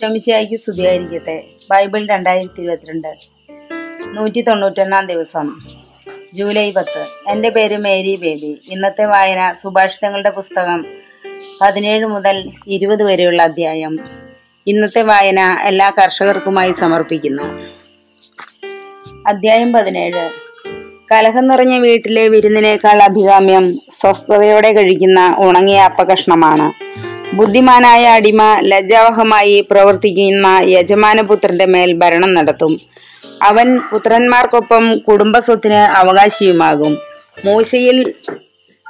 ശമിശിയായിക്ക് സ്തുതിയായിരിക്കട്ടെ. ബൈബിൾ രണ്ടായിരത്തി ഇരുപത്തിരണ്ട് നൂറ്റി തൊണ്ണൂറ്റൊന്നാം ദിവസം ജൂലൈ പത്ത്. എന്റെ പേര് മേരി ബേബി. ഇന്നത്തെ വായന സുഭാഷിതങ്ങളുടെ പുസ്തകം പതിനേഴ് മുതൽ ഇരുപത് വരെയുള്ള അധ്യായം. ഇന്നത്തെ വായന എല്ലാ കർഷകർക്കുമായി സമർപ്പിക്കുന്നു. അധ്യായം പതിനേഴ്. കലഹം നിറഞ്ഞ വീട്ടിലെ വിരുന്നിനേക്കാൾ അഭികാമ്യം സ്വസ്ഥതയോടെ കഴിക്കുന്ന ഉണങ്ങിയ അപ്പകഷ്ണമാണ് ബുദ്ധിമാനായ അടിമ ലജ്ജാവഹമായി പ്രവർത്തിക്കുന്ന യജമാനപുത്രന്റെ മേൽ ഭരണം നടത്തും. അവൻ പുത്രന്മാർക്കൊപ്പം കുടുംബസ്വത്തിന് അവകാശിയുമാകും. മൂശയിൽ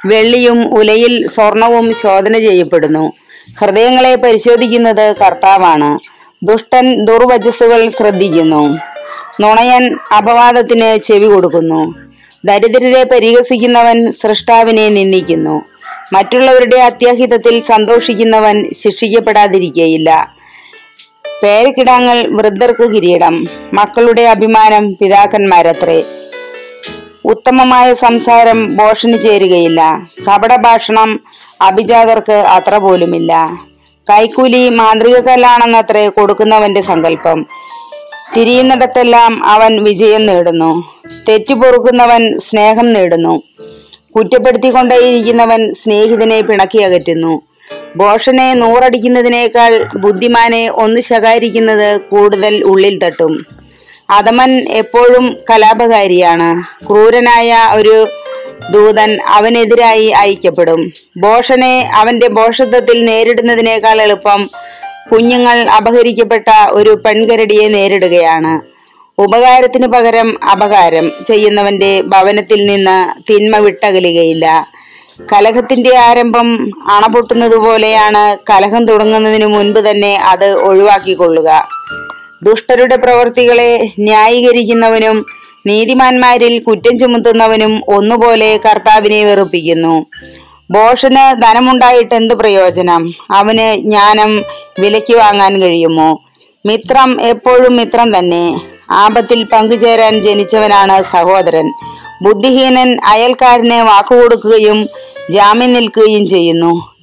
വെള്ളിയും ഉലയിൽ സ്വർണവും ശോധന ചെയ്യപ്പെടുന്നു. ഹൃദയങ്ങളെ പരിശോധിക്കുന്നത് കർത്താവാണ്. ദുഷ്ടൻ ദുർവചസ്സുകൾ ശ്രദ്ധിക്കുന്നു. നുണയൻ അപവാദത്തിന് ചെവി കൊടുക്കുന്നു. ദരിദ്രരെ പരിഹസിക്കുന്നവൻ സൃഷ്ടാവിനെ നിന്ദിക്കുന്നു. മറ്റുള്ളവരുടെ അത്യാഹിതത്തിൽ സന്തോഷിക്കുന്നവൻ ശിക്ഷിക്കപ്പെടാതിരിക്കയില്ല. പേരക്കിടാങ്ങൾ വൃദ്ധർക്ക് കിരീടം. മക്കളുടെ അഭിമാനം പിതാക്കന്മാരത്രേ. ഉത്തമമായ സംസാരം ഭോഷന് ചേരുകയില്ല. കപടഭാഷണം അഭിജാതർക്ക് അത്ര പോലുമില്ല. കൈക്കൂലി മാന്ത്രിക കല്ലാണെന്നത്രേ കൊടുക്കുന്നവന്റെ സങ്കല്പം. തിരിയുന്നിടത്തെല്ലാം അവൻ വിജയം നേടുന്നു. തെറ്റു പൊറുക്കുന്നവൻ സ്നേഹം നേടുന്നു. കുറ്റപ്പെടുത്തിക്കൊണ്ടേയിരിക്കുന്നവൻ സ്നേഹിതനെ പിണക്കി അകറ്റുന്നു. ഭോഷനെ നൂറടിക്കുന്നതിനേക്കാൾ ബുദ്ധിമാനെ ഒന്ന് ശകാരിക്കുന്നത് കൂടുതൽ ഉള്ളിൽ തട്ടും. അധമൻ എപ്പോഴും കലാപകാരിയാണ്. ക്രൂരനായ ഒരു ദൂതൻ അവനെതിരായി അയക്കപ്പെടും. ബോഷനെ അവന്റെ ബോഷത്വത്തിൽ നേരിടുന്നതിനേക്കാൾ എളുപ്പം കുഞ്ഞുങ്ങൾ അപഹരിക്കപ്പെട്ട ഒരു പെൺകരടിയെ നേരിടുകയാണ്. ഉപകാരത്തിന് പകരം അപകാരം ചെയ്യുന്നവന്റെ ഭവനത്തിൽ നിന്ന് തിന്മ വിട്ടകലുകയില്ല. കലഹത്തിന്റെ ആരംഭം അണപൊട്ടുന്നതുപോലെയാണ് കലഹം തുടങ്ങുന്നതിന് മുൻപ് തന്നെ അത് ഒഴിവാക്കിക്കൊള്ളുക. ദുഷ്ടരുടെ പ്രവൃത്തികളെ ന്യായീകരിക്കുന്നവനും നീതിമാന്മാരിൽ കുറ്റം ചുമത്തുന്നവനും ഒന്നുപോലെ കർത്താവിനെ വെറുപ്പിക്കുന്നു. ബോഷന് ധനമുണ്ടായിട്ട് എന്ത് പ്രയോജനം? അവന് ജ്ഞാനം വിലയ്ക്ക് വാങ്ങാൻ കഴിയുമോ? മിത്രം എപ്പോഴും മിത്രം തന്നെ. ആപത്തിൽ പങ്കുചേരാൻ ജനിച്ചവനാണ് സഹോദരൻ. ബുദ്ധിഹീനൻ അയൽക്കാരന് വാക്കുകൊടുക്കുകയും ജാമ്യം നിൽക്കുകയും ചെയ്യുന്നു.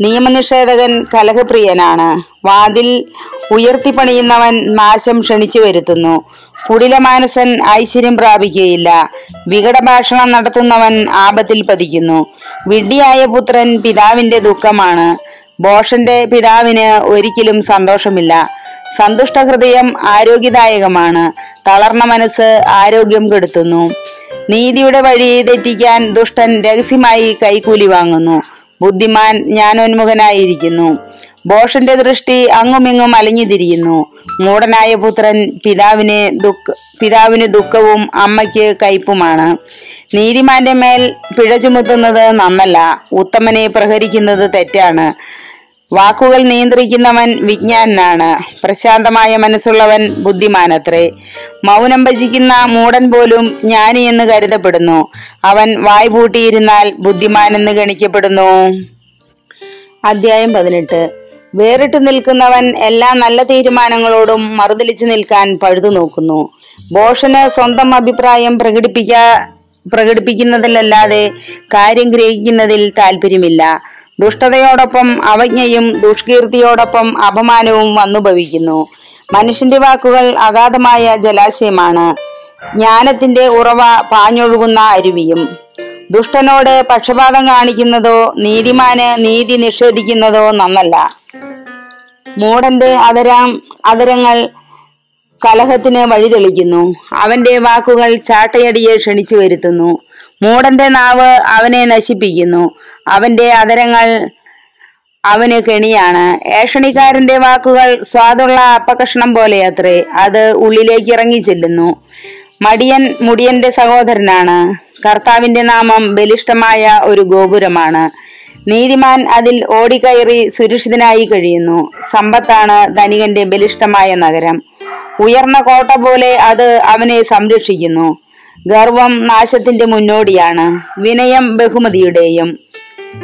നിയമനിഷേധകൻ കലഹപ്രിയനാണ്. വാതിൽ ഉയർത്തിപ്പണിയുന്നവൻ നാശം ക്ഷണിച്ചു വരുത്തുന്നു. കുടിലമാനസൻ ഐശ്വര്യം പ്രാപിക്കുകയില്ല. വികടഭാഷണം നടത്തുന്നവൻ ആപത്തിൽ പതിക്കുന്നു. വിഡ്ഢിയായ പുത്രൻ പിതാവിന്റെ ദുഃഖമാണ്. ബോഷന്റെ പിതാവിന് ഒരിക്കലും സന്തോഷമില്ല. സന്തുഷ്ട ഹൃദയം ആരോഗ്യദായകമാണ്. തളർന്ന മനസ്സ് ആരോഗ്യം കെടുത്തുന്നു. നീതിയുടെ വഴി തെറ്റിക്കാൻ ദുഷ്ടൻ രഹസ്യമായി കൈക്കൂലി വാങ്ങുന്നു. ബുദ്ധിമാൻ ജ്ഞാനോന്മുഖനായിരിക്കുന്നു. ബോഷന്റെ ദൃഷ്ടി അങ്ങുമിങ്ങും അലഞ്ഞു തിരിയുന്നു മൂടനായ പുത്രൻ പിതാവിന് ദുഃഖ പിതാവിന് ദുഃഖവും അമ്മയ്ക്ക് കയ്പുമാണ്. നീതിമാന്റെ മേൽ പിഴ ചുമത്തുന്നത് നന്നല്ല. ഉത്തമനെ പ്രഹരിക്കുന്നത് തെറ്റാണ്. വാക്കുകൾ നിയന്ത്രിക്കുന്നവൻ വിജ്ഞാനാണ്. പ്രശാന്തമായ മനസ്സുള്ളവൻ ബുദ്ധിമാനത്രേ. മൗനം ഭജിക്കുന്ന മൂടൻ പോലും ജ്ഞാനി എന്ന് കരുതപ്പെടുന്നു. അവൻ വായ് പൂട്ടിയിരുന്നാൽ ബുദ്ധിമാനെന്ന് ഗണിക്കപ്പെടുന്നു. അധ്യായം പതിനെട്ട്. വേറിട്ട് നിൽക്കുന്നവൻ എല്ലാ നല്ല തീരുമാനങ്ങളോടും മറുതലിച്ചു നിൽക്കാൻ പഴുതു നോക്കുന്നു. ബോഷന് സ്വന്തം അഭിപ്രായം പ്രകടിപ്പിക്കാ പ്രകടിപ്പിക്കുന്നതിലല്ലാതെ കാര്യം ഗ്രഹിക്കുന്നതിൽ താല്പര്യമില്ല ദുഷ്ടതയോടൊപ്പം അവജ്ഞയും ദുഷ്കീർത്തിയോടൊപ്പം അപമാനവും വന്നുഭവിക്കുന്നു. മനുഷ്യന്റെ വാക്കുകൾ അഗാധമായ ജലാശയമാണ്. ജ്ഞാനത്തിന്റെ ഉറവ പാഞ്ഞൊഴുകുന്ന അരുവിയും. ദുഷ്ടനോട് പക്ഷപാതം കാണിക്കുന്നതോ നീതിമാന് നീതി നിഷേധിക്കുന്നതോ നന്നല്ല. മൂടന്റെ അതരാം അതരങ്ങൾ കലഹത്തിന് വഴിതെളിക്കുന്നു. അവന്റെ വാക്കുകൾ ചാട്ടയടിയെ ക്ഷണിച്ചു വരുത്തുന്നു. മൂടന്റെ നാവ് അവനെ നശിപ്പിക്കുന്നു. അവന്റെ അതരങ്ങൾ അവന് കെണിയാണ്. ഏഷണിക്കാരന്റെ വാക്കുകൾ സ്വാദുള്ള അപ്പകഷ്ണം പോലെയത്രേ അത് ഉള്ളിലേക്ക് ഇറങ്ങി ചെല്ലുന്നു. മടിയൻ മുടിയന്റെ സഹോദരനാണ്. കർത്താവിന്റെ നാമം ബലിഷ്ഠമായ ഒരു ഗോപുരമാണ്. നീതിമാൻ അതിൽ ഓടിക്കയറി സുരക്ഷിതനായി കഴിയുന്നു. സമ്പത്താണ് ധനികന്റെ ബലിഷ്ഠമായ നഗരം. ഉയർന്ന കോട്ട പോലെ അത് അവനെ സംരക്ഷിക്കുന്നു. ഗർവം നാശത്തിന്റെ മുന്നോടിയാണ്. വിനയം ബഹുമതിയുടെയും.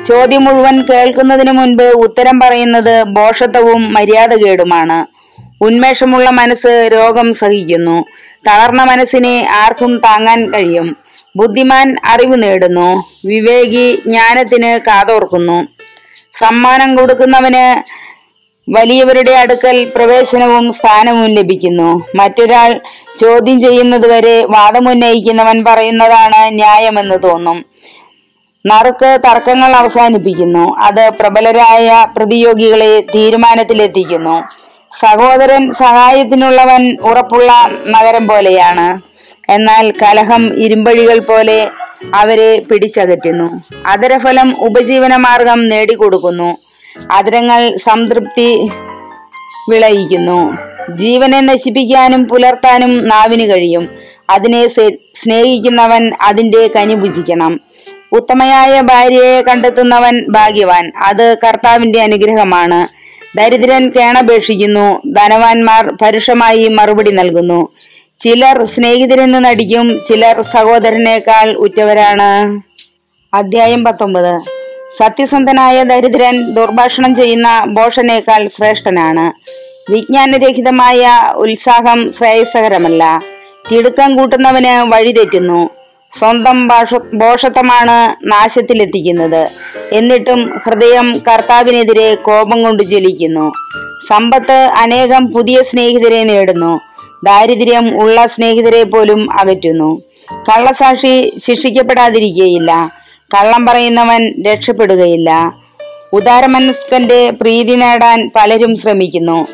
ചോദ്യം മുഴുവൻ കേൾക്കുന്നതിന് മുൻപ് ഉത്തരം പറയുന്നത് ബോഷത്വവും മര്യാദകേടുമാണ്. ഉന്മേഷമുള്ള മനസ്സ് രോഗം സഹിക്കുന്നു. തളർന്ന മനസ്സിനെ ആർക്കും താങ്ങാൻ കഴിയും. ബുദ്ധിമാൻ അറിവ് നേടുന്നു. വിവേകി ജ്ഞാനത്തിന് കാതോർക്കുന്നു. സമ്മാനം കൊടുക്കുന്നവന് വലിയവരുടെ അടുക്കൽ പ്രവേശനവും സ്ഥാനവും ലഭിക്കുന്നു. മറ്റൊരാൾ ചോദ്യം ചെയ്യുന്നതുവരെ വാദമുന്നയിക്കുന്നവൻ പറയുന്നതാണ് ന്യായമെന്ന് തോന്നും. നറുക്ക് തർക്കങ്ങൾ അവസാനിപ്പിക്കുന്നു. അത് പ്രബലരായ പ്രതിയോഗികളെ തീരുമാനത്തിലെത്തിക്കുന്നു. സഹോദരൻ സഹായത്തിനുള്ളവൻ ഉറപ്പുള്ള നഗരം പോലെയാണ്. എന്നാൽ കലഹം ഇരുമ്പഴികൾ പോലെ അവരെ പിടിച്ചകറ്റുന്നു. അതരഫലം ഉപജീവന മാർഗം നേടിക്കൊടുക്കുന്നു. അതരങ്ങൾ സംതൃപ്തി വിളയിക്കുന്നു. ജീവനെ നശിപ്പിക്കാനും പുലർത്താനും നാവിന് കഴിയും. അതിനെ സ്നേഹിക്കുന്നവൻ അതിന്റെ കനി ഭുജിക്കണം. ഉത്തമയായ ഭാര്യയെ കണ്ടെത്തുന്നവൻ ഭാഗ്യവാൻ. അത് കർത്താവിന്റെ അനുഗ്രഹമാണ്. ദരിദ്രൻ കേണപേക്ഷിക്കുന്നു. ധനവാന്മാർ പരുഷമായി മറുപടി നൽകുന്നു. ചിലർ സ്നേഹിതരെന്ന് നടിക്കും. ചിലർ സഹോദരനേക്കാൾ ഉറ്റവരാണ്. അധ്യായം പത്തൊമ്പത്. സത്യസന്ധനായ ദരിദ്രൻ ദുർഭാഷണം ചെയ്യുന്ന ബോഷനേക്കാൾ ശ്രേഷ്ഠനാണ്. വിജ്ഞാനരഹിതമായ ഉത്സാഹം ശ്രേയസ്കരമല്ല തിടുക്കം കൂട്ടുന്നവന് വഴിതെറ്റുന്നു. സ്വന്തം ഭാഷ നാശത്തിലെത്തിക്കുന്നത്. എന്നിട്ടും ഹൃദയം കർത്താവിനെതിരെ കോപം കൊണ്ട് ജ്വലിക്കുന്നു. സമ്പത്ത് അനേകം പുതിയ സ്നേഹിതരെ നേടുന്നു. ദാരിദ്ര്യം ഉള്ള സ്നേഹിതരെ പോലും അകറ്റുന്നു. കള്ളസാക്ഷി ശിക്ഷിക്കപ്പെടാതിരിക്കുകയില്ല. കള്ളം പറയുന്നവൻ രക്ഷപ്പെടുകയില്ല. ഉദാരമനസ്കന്റെ പ്രീതി നേടാൻ പലരും ശ്രമിക്കുന്നു.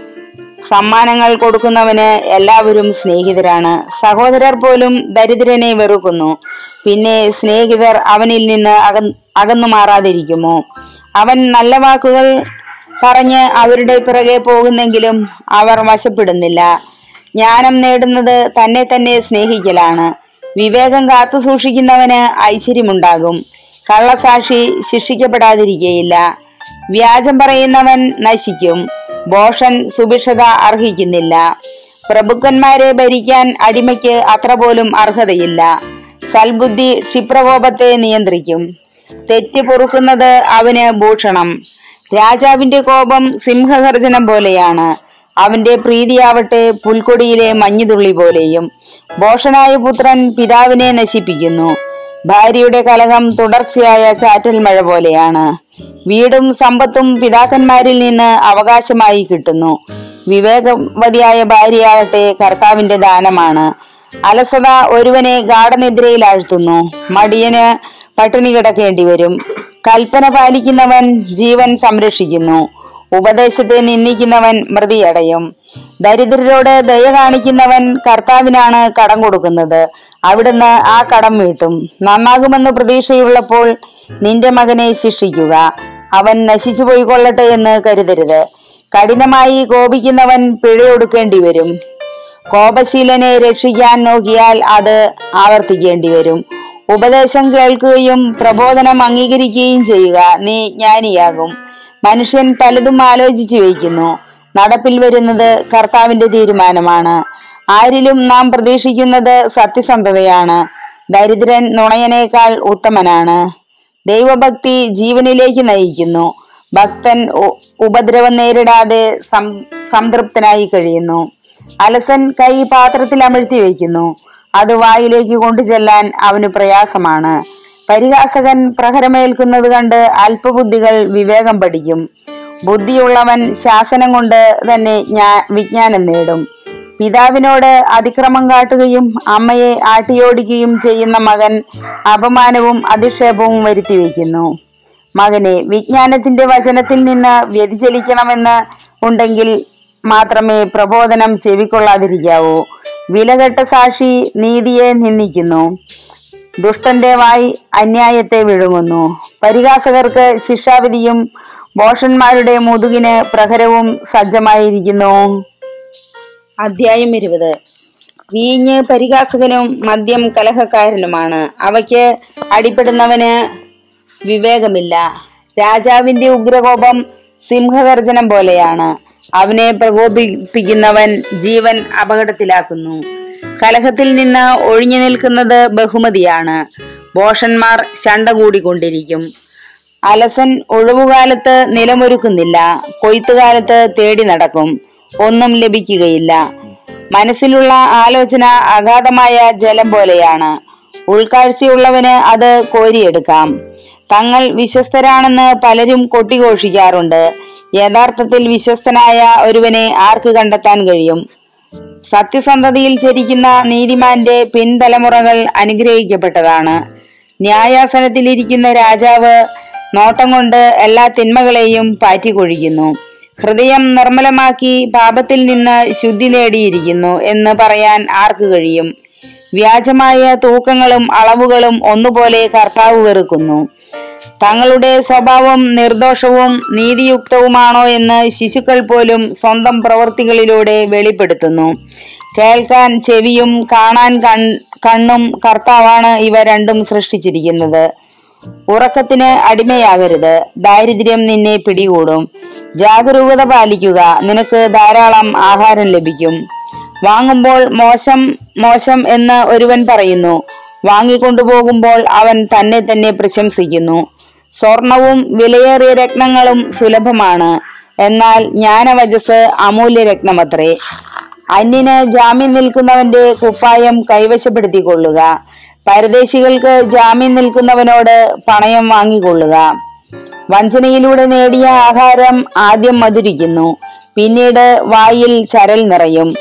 സമ്മാനങ്ങൾ കൊടുക്കുന്നവന് എല്ലാവരും സ്നേഹിതരാണ്. സഹോദരർ പോലും ദരിദ്രനെ വെറുക്കുന്നു. പിന്നെ സ്നേഹിതർ അവനിൽ നിന്ന് അക- അകന്നു മാറാതിരിക്കുമോ? അവൻ നല്ല വാക്കുകൾ പറഞ്ഞ് അവരുടെ പിറകെ പോകുന്നെങ്കിലും അവർ വശപ്പെടുന്നില്ല. ജ്ഞാനം നേടുന്നത് തന്നെ തന്നെ സ്നേഹിക്കലാണ്. വിവേകം കാത്തു സൂക്ഷിക്കുന്നവന് ഐശ്വര്യമുണ്ടാകും. കള്ളസാക്ഷി ശിക്ഷിക്കപ്പെടാതിരിക്കയില്ല. വ്യാജം പറയുന്നവൻ നശിക്കും. ഭോഷൻ സുഭിക്ഷത അർഹിക്കുന്നില്ല. പ്രഭുക്കന്മാരെ ഭരിക്കാൻ അടിമയ്ക്ക് അത്ര പോലും അർഹതയില്ല. സൽബുദ്ധി ക്ഷിപ്രകോപത്തെ നിയന്ത്രിക്കും. തെറ്റ് പൊറുക്കുന്നത് അവന് ഭൂഷണം. രാജാവിന്റെ കോപം സിംഹഗർജനം പോലെയാണ്. അവന്റെ പ്രീതിയാവട്ടെ പുൽക്കൊടിയിലെ മഞ്ഞുതുള്ളി പോലെയും. ഭോഷനായ പുത്രൻ പിതാവിനെ നശിപ്പിക്കുന്നു. ഭാര്യയുടെ കലഹം തുടർച്ചയായ ചാറ്റൽ മഴ പോലെയാണ്. വീടും സമ്പത്തും പിതാക്കന്മാരിൽ നിന്ന് അവകാശമായി കിട്ടുന്നു. വിവേകവതിയായ ഭാര്യയാകട്ടെ കർത്താവിന്റെ ദാനമാണ്. അലസത ഒരുവനെ ഗാഠനിദ്രയിൽ ആഴ്ത്തുന്നു. മടിയന് പട്ടിണി കിടക്കേണ്ടി വരും. കൽപ്പന പാലിക്കുന്നവൻ ജീവൻ സംരക്ഷിക്കുന്നു. ഉപദേശത്തെ നിന്ദിക്കുന്നവൻ മൃതിയടയും. ദരിദ്രരോട് ദയ കാണിക്കുന്നവൻ കർത്താവിനാണ് കടം കൊടുക്കുന്നത്. അവിടുന്ന് ആ കടം വീട്ടും. നന്നാകുമെന്ന് പ്രതീക്ഷയുള്ളപ്പോൾ നിന്റെ മകനെ ശിക്ഷിക്കുക. അവൻ നശിച്ചു പോയിക്കൊള്ളട്ടെ എന്ന് കരുതരുത്. കഠിനമായി കോപിക്കുന്നവൻ പിഴയൊടുക്കേണ്ടി വരും. കോപശീലനെ രക്ഷിക്കാൻ നോക്കിയാൽ അത് ആവർത്തിക്കേണ്ടി വരും. ഉപദേശം കേൾക്കുകയും പ്രബോധനം അംഗീകരിക്കുകയും ചെയ്യുക നീ ജ്ഞാനിയാകും. മനുഷ്യൻ പലതും ആലോചിച്ചു വയ്ക്കുന്നു. നടപ്പിൽ വരുന്നത് കർത്താവിന്റെ തീരുമാനമാണ്. ആരിലും നാം പ്രതീക്ഷിക്കുന്നത് സത്യസന്ധതയാണ്. ദരിദ്രൻ നുണയനേക്കാൾ ഉത്തമനാണ്. ദൈവഭക്തി ജീവനിലേക്ക് നയിക്കുന്നു. ഭക്തൻ ഉപദ്രവം നേരിടാതെ സംതൃപ്തനായി കഴിയുന്നു. അലസൻ കൈ പാത്രത്തിൽ അമഴ്ത്തി വയ്ക്കുന്നു. അത് വായിലേക്ക് കൊണ്ടുചെല്ലാൻ അവന് പ്രയാസമാണ്. പരിഹാസകൻ പ്രഹരമേൽക്കുന്നത് കണ്ട് അല്പബുദ്ധികൾ വിവേകം പഠിക്കും. ബുദ്ധിയുള്ളവൻ ശാസനം കൊണ്ട് തന്നെ ജ്ഞാ- വിജ്ഞാനം നേടും. പിതാവിനോട് അതിക്രമം കാട്ടുകയും അമ്മയെ ആട്ടിയോടിക്കുകയും ചെയ്യുന്ന മകൻ അപമാനവും അധിക്ഷേപവും വരുത്തി വയ്ക്കുന്നു. മകനെ വിജ്ഞാനത്തിന്റെ വചനത്തിൽ നിന്ന് വ്യതിചലിക്കണമെന്ന് ഉണ്ടെങ്കിൽ മാത്രമേ പ്രബോധനം ചെവിക്കൊള്ളാതിരിക്കാവൂ. വിലകെട്ട സാക്ഷി നീതിയെ നിന്ദിക്കുന്നു. ദുഷ്ടന്റെ വായി അന്യായത്തെ വിഴുങ്ങുന്നു. പരിഹാസകർക്ക് ശിക്ഷാവിധിയും ബോഷന്മാരുടെ മുതുകിന് പ്രഹരവും സജ്ജമായിരിക്കുന്നു. അധ്യായം ഇരുപത്. വീഞ്ഞ് പരിഹാസകനും മദ്യം കലഹക്കാരനുമാണ്. അവയ്ക്ക് അടിപ്പെടുന്നവന് വിവേകമില്ല. രാജാവിന്റെ ഉഗ്രകോപം സിംഹഗർജനം പോലെയാണ്. അവനെ പ്രകോപിപ്പിക്കുന്നവൻ ജീവൻ അപകടത്തിലാക്കുന്നു. കലഹത്തിൽ നിന്ന് ഒഴിഞ്ഞു നിൽക്കുന്നത് ബഹുമതിയാണ്. ഭോഷന്മാർ ശണ്ട കൂടിക്കൊണ്ടിരിക്കും. അലസൻ ഒഴിവുകാലത്ത് നിലമൊരുക്കുന്നില്ല. കൊയ്ത്തുകാലത്ത് തേടി നടക്കും. ഒന്നും ലഭിക്കുകയില്ല. മനസ്സിലുള്ള ആലോചന അഗാധമായ ജലം പോലെയാണ്. ഉൾക്കാഴ്ചയുള്ളവന് അത് കോരിയെടുക്കാം. തങ്ങൾ വിശ്വസ്തരാണെന്ന് പലരും കൊട്ടിഘോഷിക്കാറുണ്ട്. യഥാർത്ഥത്തിൽ വിശ്വസ്തനായ ഒരുവനെ ആർക്ക് കണ്ടെത്താൻ കഴിയും? സത്യസന്ധതയിൽ ചരിക്കുന്ന നീതിമാന്റെ പിൻതലമുറകൾ അനുഗ്രഹിക്കപ്പെട്ടതാണ്. ന്യായാസനത്തിലിരിക്കുന്ന രാജാവ് നോട്ടം കൊണ്ട് എല്ലാ തിന്മകളെയും പാറ്റിക്കൊഴിക്കുന്നു ഹൃദയം നിർമ്മലമാക്കി പാപത്തിൽ നിന്ന് ശുദ്ധി നേടിയിരിക്കുന്നു എന്ന് പറയാൻ ആർക്ക് കഴിയും? വ്യാജമായ തൂക്കങ്ങളും അളവുകളും ഒന്നുപോലെ കർത്താവ് വെറുക്കുന്നു. തങ്ങളുടെ സ്വഭാവം നിർദോഷവും നീതിയുക്തവുമാണോ എന്ന് ശിശുക്കൾ പോലും സ്വന്തം പ്രവൃത്തികളിലൂടെ വെളിപ്പെടുത്തുന്നു. കേൾക്കാൻ ചെവിയും കാണാൻ കണ്ണും കർത്താവാണ് ഇവ രണ്ടും സൃഷ്ടിച്ചിരിക്കുന്നത്. ഉറക്കത്തിന് അടിമയാകരുത്. ദാരിദ്ര്യം നിന്നെ പിടികൂടും. ജാഗരൂകത പാലിക്കുക. നിനക്ക് ധാരാളം ആഹാരം ലഭിക്കും. വാങ്ങുമ്പോൾ മോശം മോശം എന്ന് ഒരുവൻ പറയുന്നു. വാങ്ങിക്കൊണ്ടുപോകുമ്പോൾ അവൻ തന്നെ തന്നെ പ്രശംസിക്കുന്നു. സ്വർണവും വിലയേറിയ രത്നങ്ങളും സുലഭമാണ്. എന്നാൽ ജ്ഞാനവചസ് അമൂല്യ രത്നമത്രേ. അന്യന് ജാമ്യം നിൽക്കുന്നവന്റെ കുപ്പായം കൈവശപ്പെടുത്തിക്കൊള്ളുക. പരദേശികൾക്ക് ജാമ്യം നിൽക്കുന്നവനോട് പണയം വാങ്ങിക്കൊള്ളുക. വഞ്ചനയിലൂടെ നേടിയ ആഹാരം ആദ്യം മധുരിക്കുന്നു പിന്നീട് വായിൽ ചരൽ നിറയും.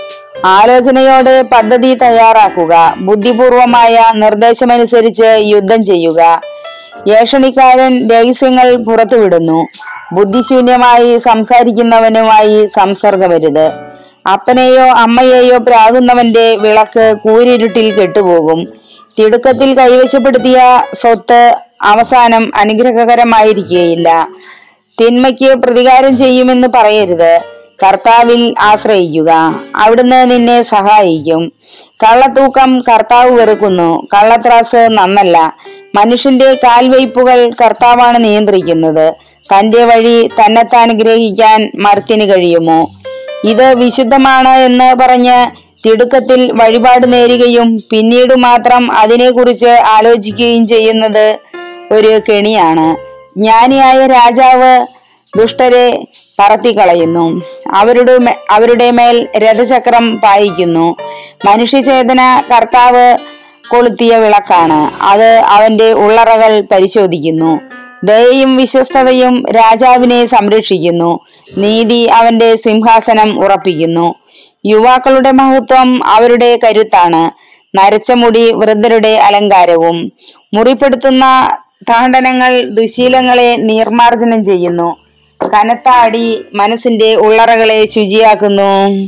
ആലോചനയോടെ പദ്ധതി തയ്യാറാക്കുക ബുദ്ധിപൂർവമായ നിർദ്ദേശമനുസരിച്ച് യുദ്ധം ചെയ്യുക. ഏഷണിക്കാരൻ രഹസ്യങ്ങൾ പുറത്തുവിടുന്നു ബുദ്ധിശൂന്യമായി സംസാരിക്കുന്നവനുമായി സംസർഗമരുത് അപ്പനെയോ അമ്മയെയോ പ്രാകുന്നവന്റെ വിളക്ക് കൂരിരുട്ടിൽ കെട്ടുപോകും തിടുക്കത്തിൽ കൈവശപ്പെടുത്തിയ സ്വത്ത് അവസാനം അനുഗ്രഹകരമായിരിക്കുകയില്ല. തിന്മയ്ക്ക് പ്രതികാരം ചെയ്യുമെന്ന് പറയരുത്. കർത്താവിൽ ആശ്രയിക്കുക. അവിടുന്ന് നിന്നെ സഹായിക്കും. കള്ളത്തൂക്കം കർത്താവ് വെറുക്കുന്നു. കള്ളത്രാസ് നന്നല്ല. മനുഷ്യന്റെ കാൽവയ്പുകൾ കർത്താവാണ് നിയന്ത്രിക്കുന്നത്. തന്റെ വഴി തന്നെത്താൻ ഗ്രഹിക്കാൻ മർത്തിന് കഴിയുമോ? ഇത് വിശുദ്ധമാണ് എന്ന് പറഞ്ഞ് തിടുക്കത്തിൽ വഴിപാട് നേരുകയും പിന്നീട് മാത്രം അതിനെക്കുറിച്ച് ആലോചിക്കുകയും ചെയ്യുന്നത് ഒരു കെണിയാണ്. ജ്ഞാനിയായ രാജാവ് ദുഷ്ടരെ പറത്തിക്കളയുന്നു. അവരുടെ അവരുടെ മേൽ രഥചക്രം പായിക്കുന്നു. മനുഷ്യചേതന കർത്താവ് കൊളുത്തിയ വിളക്കാണ്. അത് അവന്റെ ഉള്ളറകൾ പരിശോധിക്കുന്നു. ദയയും വിശ്വസ്തതയും രാജാവിനെ സംരക്ഷിക്കുന്നു. നീതി അവന്റെ സിംഹാസനം ഉറപ്പിക്കുന്നു. യുവാക്കളുടെ മഹത്വം അവരുടെ കരുത്താണ്. നരച്ച മുടി വൃദ്ധരുടെ അലങ്കാരവും. മുറിപ്പെടുത്തുന്ന താണ്ഡനങ്ങൾ ദുശീലങ്ങളെ നിർമാർജനം ചെയ്യുന്നു. കനത്ത അടി മനസ്സിന്റെ ഉള്ളറകളെ ശുചിയാക്കുന്നു.